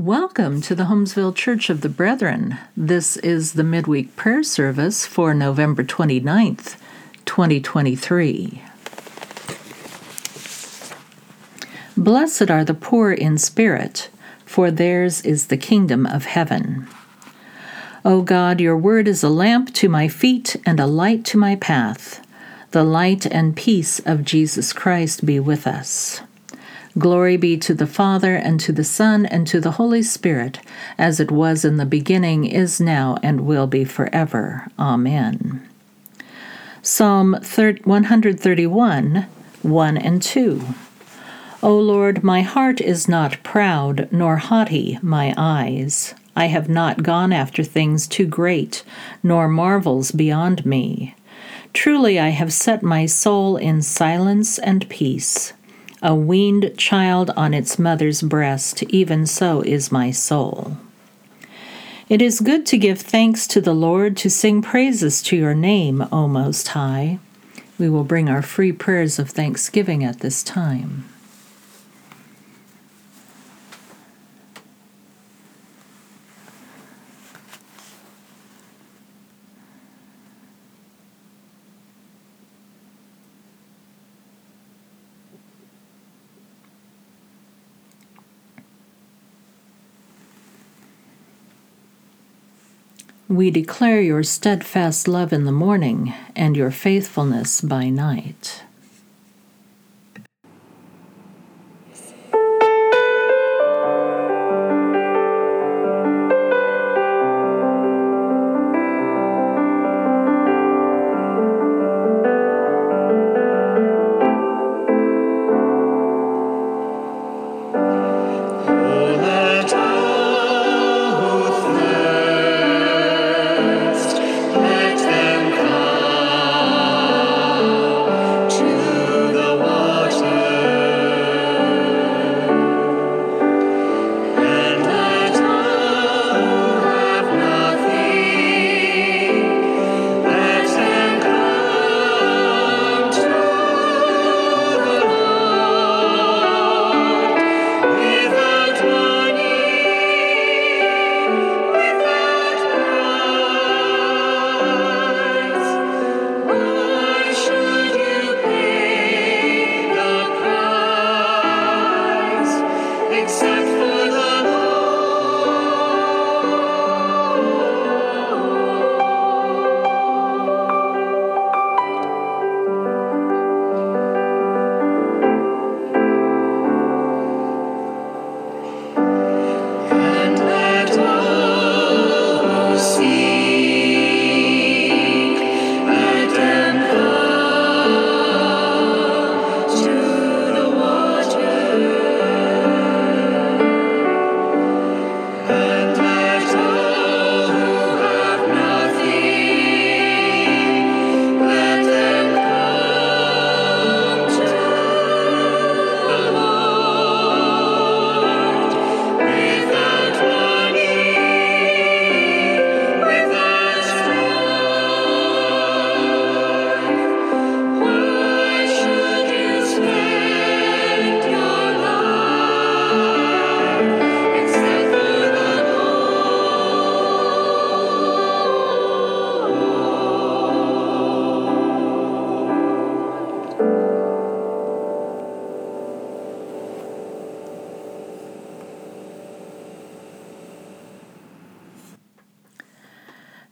Welcome to the Holmesville Church of the Brethren. This is the midweek prayer service for November 29th, 2023. Blessed are the poor in spirit, for theirs is the kingdom of heaven. O God, your word is a lamp to my feet and a light to my path. The light and peace of Jesus Christ be with us. Glory be to the Father, and to the Son, and to the Holy Spirit, as it was in the beginning, is now, and will be forever. Amen. Psalm 131, 1 and 2. O Lord, my heart is not proud, nor haughty my eyes. I have not gone after things too great, nor marvels beyond me. Truly I have set my soul in silence and peace a weaned child on its mother's breast, even so is my soul. It is good to give thanks to the Lord, to sing praises to your name, O Most High. We will bring our free prayers of thanksgiving at this time. We declare your steadfast love in the morning and your faithfulness by night.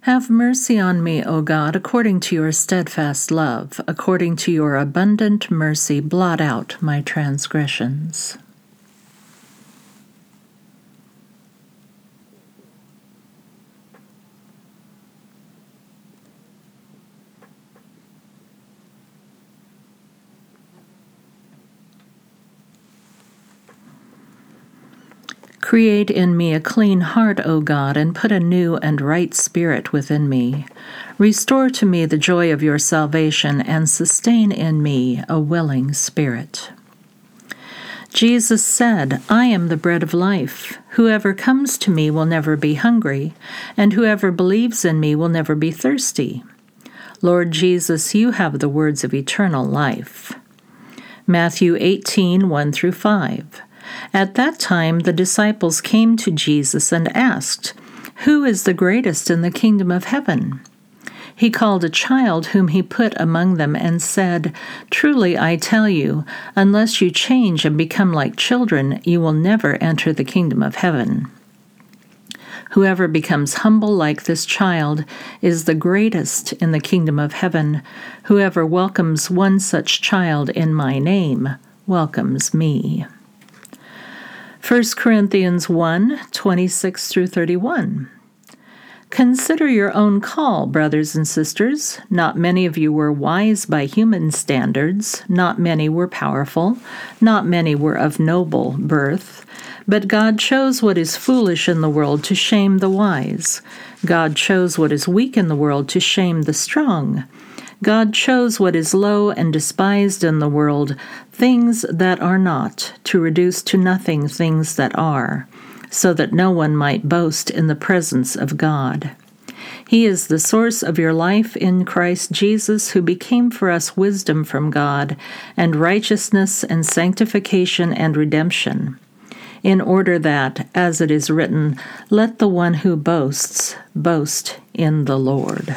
Have mercy on me, O God, according to your steadfast love, according to your abundant mercy, blot out my transgressions. Create in me a clean heart, O God, and put a new and right spirit within me. Restore to me the joy of your salvation, and sustain in me a willing spirit. Jesus said, I am the bread of life. Whoever comes to me will never be hungry, and whoever believes in me will never be thirsty. Lord Jesus, you have the words of eternal life. Matthew 18 1 through 5. At that time, the disciples came to Jesus and asked, Who is the greatest in the kingdom of heaven? He called a child whom he put among them and said, Truly I tell you, unless you change and become like children, you will never enter the kingdom of heaven. Whoever becomes humble like this child is the greatest in the kingdom of heaven. Whoever welcomes one such child in my name welcomes me. 1 Corinthians 1 26 through 31. Consider your own call, brothers and sisters. Not many of you were wise by human standards, not many were powerful, not many were of noble birth. But God chose what is foolish in the world to shame the wise. God chose what is weak in the world to shame the strong. God chose what is low and despised in the world, things that are not, to reduce to nothing things that are, so that no one might boast in the presence of God. He is the source of your life in Christ Jesus, who became for us wisdom from God, and righteousness and sanctification and redemption in order that, as it is written, let the one who boasts boast in the Lord.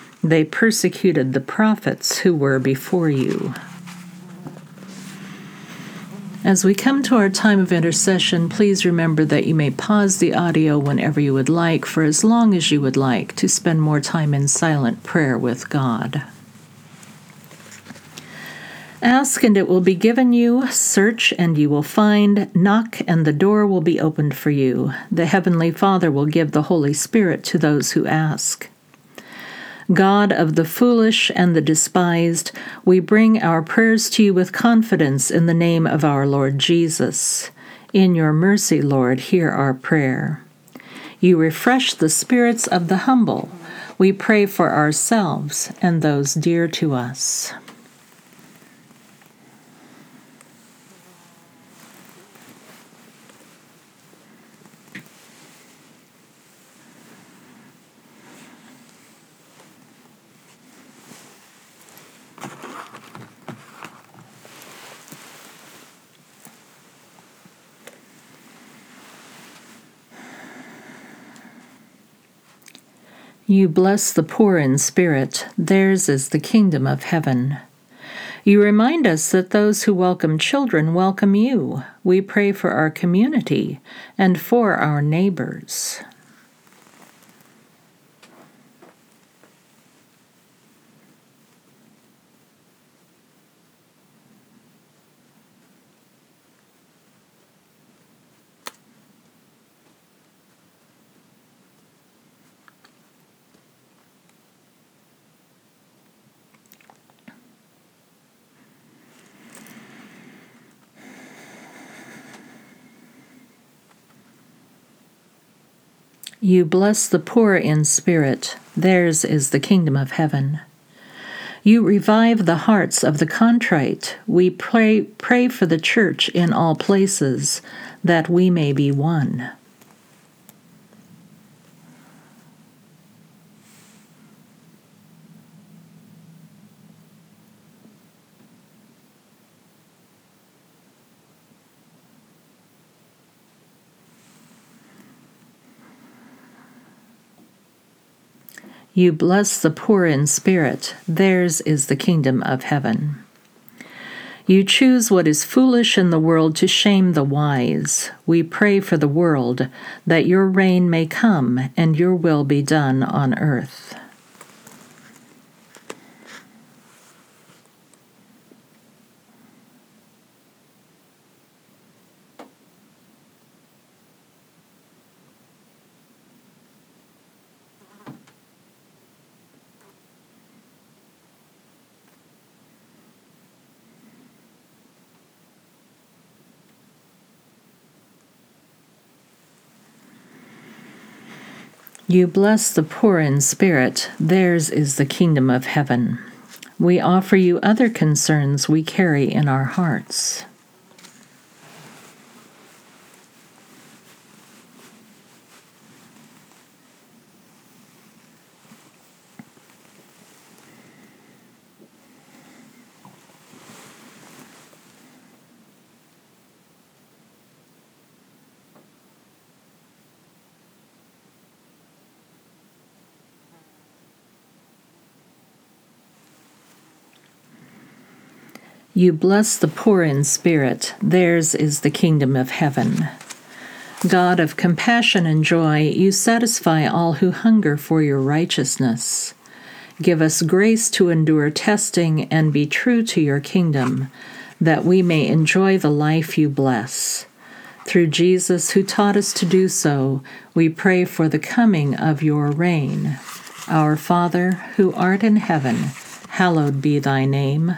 they persecuted the prophets who were before you. As we come to our time of intercession, please remember that you may pause the audio whenever you would like, for as long as you would like, to spend more time in silent prayer with God. Ask and it will be given you, search and you will find, knock and the door will be opened for you. The Heavenly Father will give the Holy Spirit to those who ask. God of the foolish and the despised, we bring our prayers to you with confidence in the name of our Lord Jesus. In your mercy, Lord, hear our prayer. You refresh the spirits of the humble. We pray for ourselves and those dear to us. You bless the poor in spirit, theirs is the kingdom of heaven. You remind us that those who welcome children welcome you. We pray for our community and for our neighbors. You bless the poor in spirit, theirs is the kingdom of heaven. You revive the hearts of the contrite. We pray, pray for the church in all places, that we may be one. You bless the poor in spirit, theirs is the kingdom of heaven. You choose what is foolish in the world to shame the wise. We pray for the world, that your reign may come and your will be done on earth. You bless the poor in spirit, theirs is the kingdom of heaven. We offer you other concerns we carry in our hearts. You bless the poor in spirit, theirs is the kingdom of heaven. God of compassion and joy, you satisfy all who hunger for your righteousness. Give us grace to endure testing and be true to your kingdom, that we may enjoy the life you bless. Through Jesus, who taught us to do so, we pray for the coming of your reign. Our Father, who art in heaven, hallowed be thy name.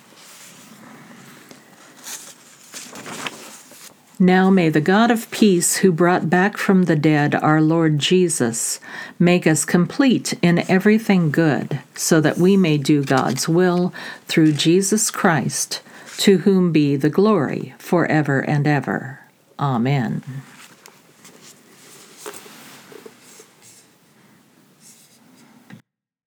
Now may the God of peace, who brought back from the dead our Lord Jesus, make us complete in everything good, so that we may do God's will through Jesus Christ, to whom be the glory forever and ever. Amen.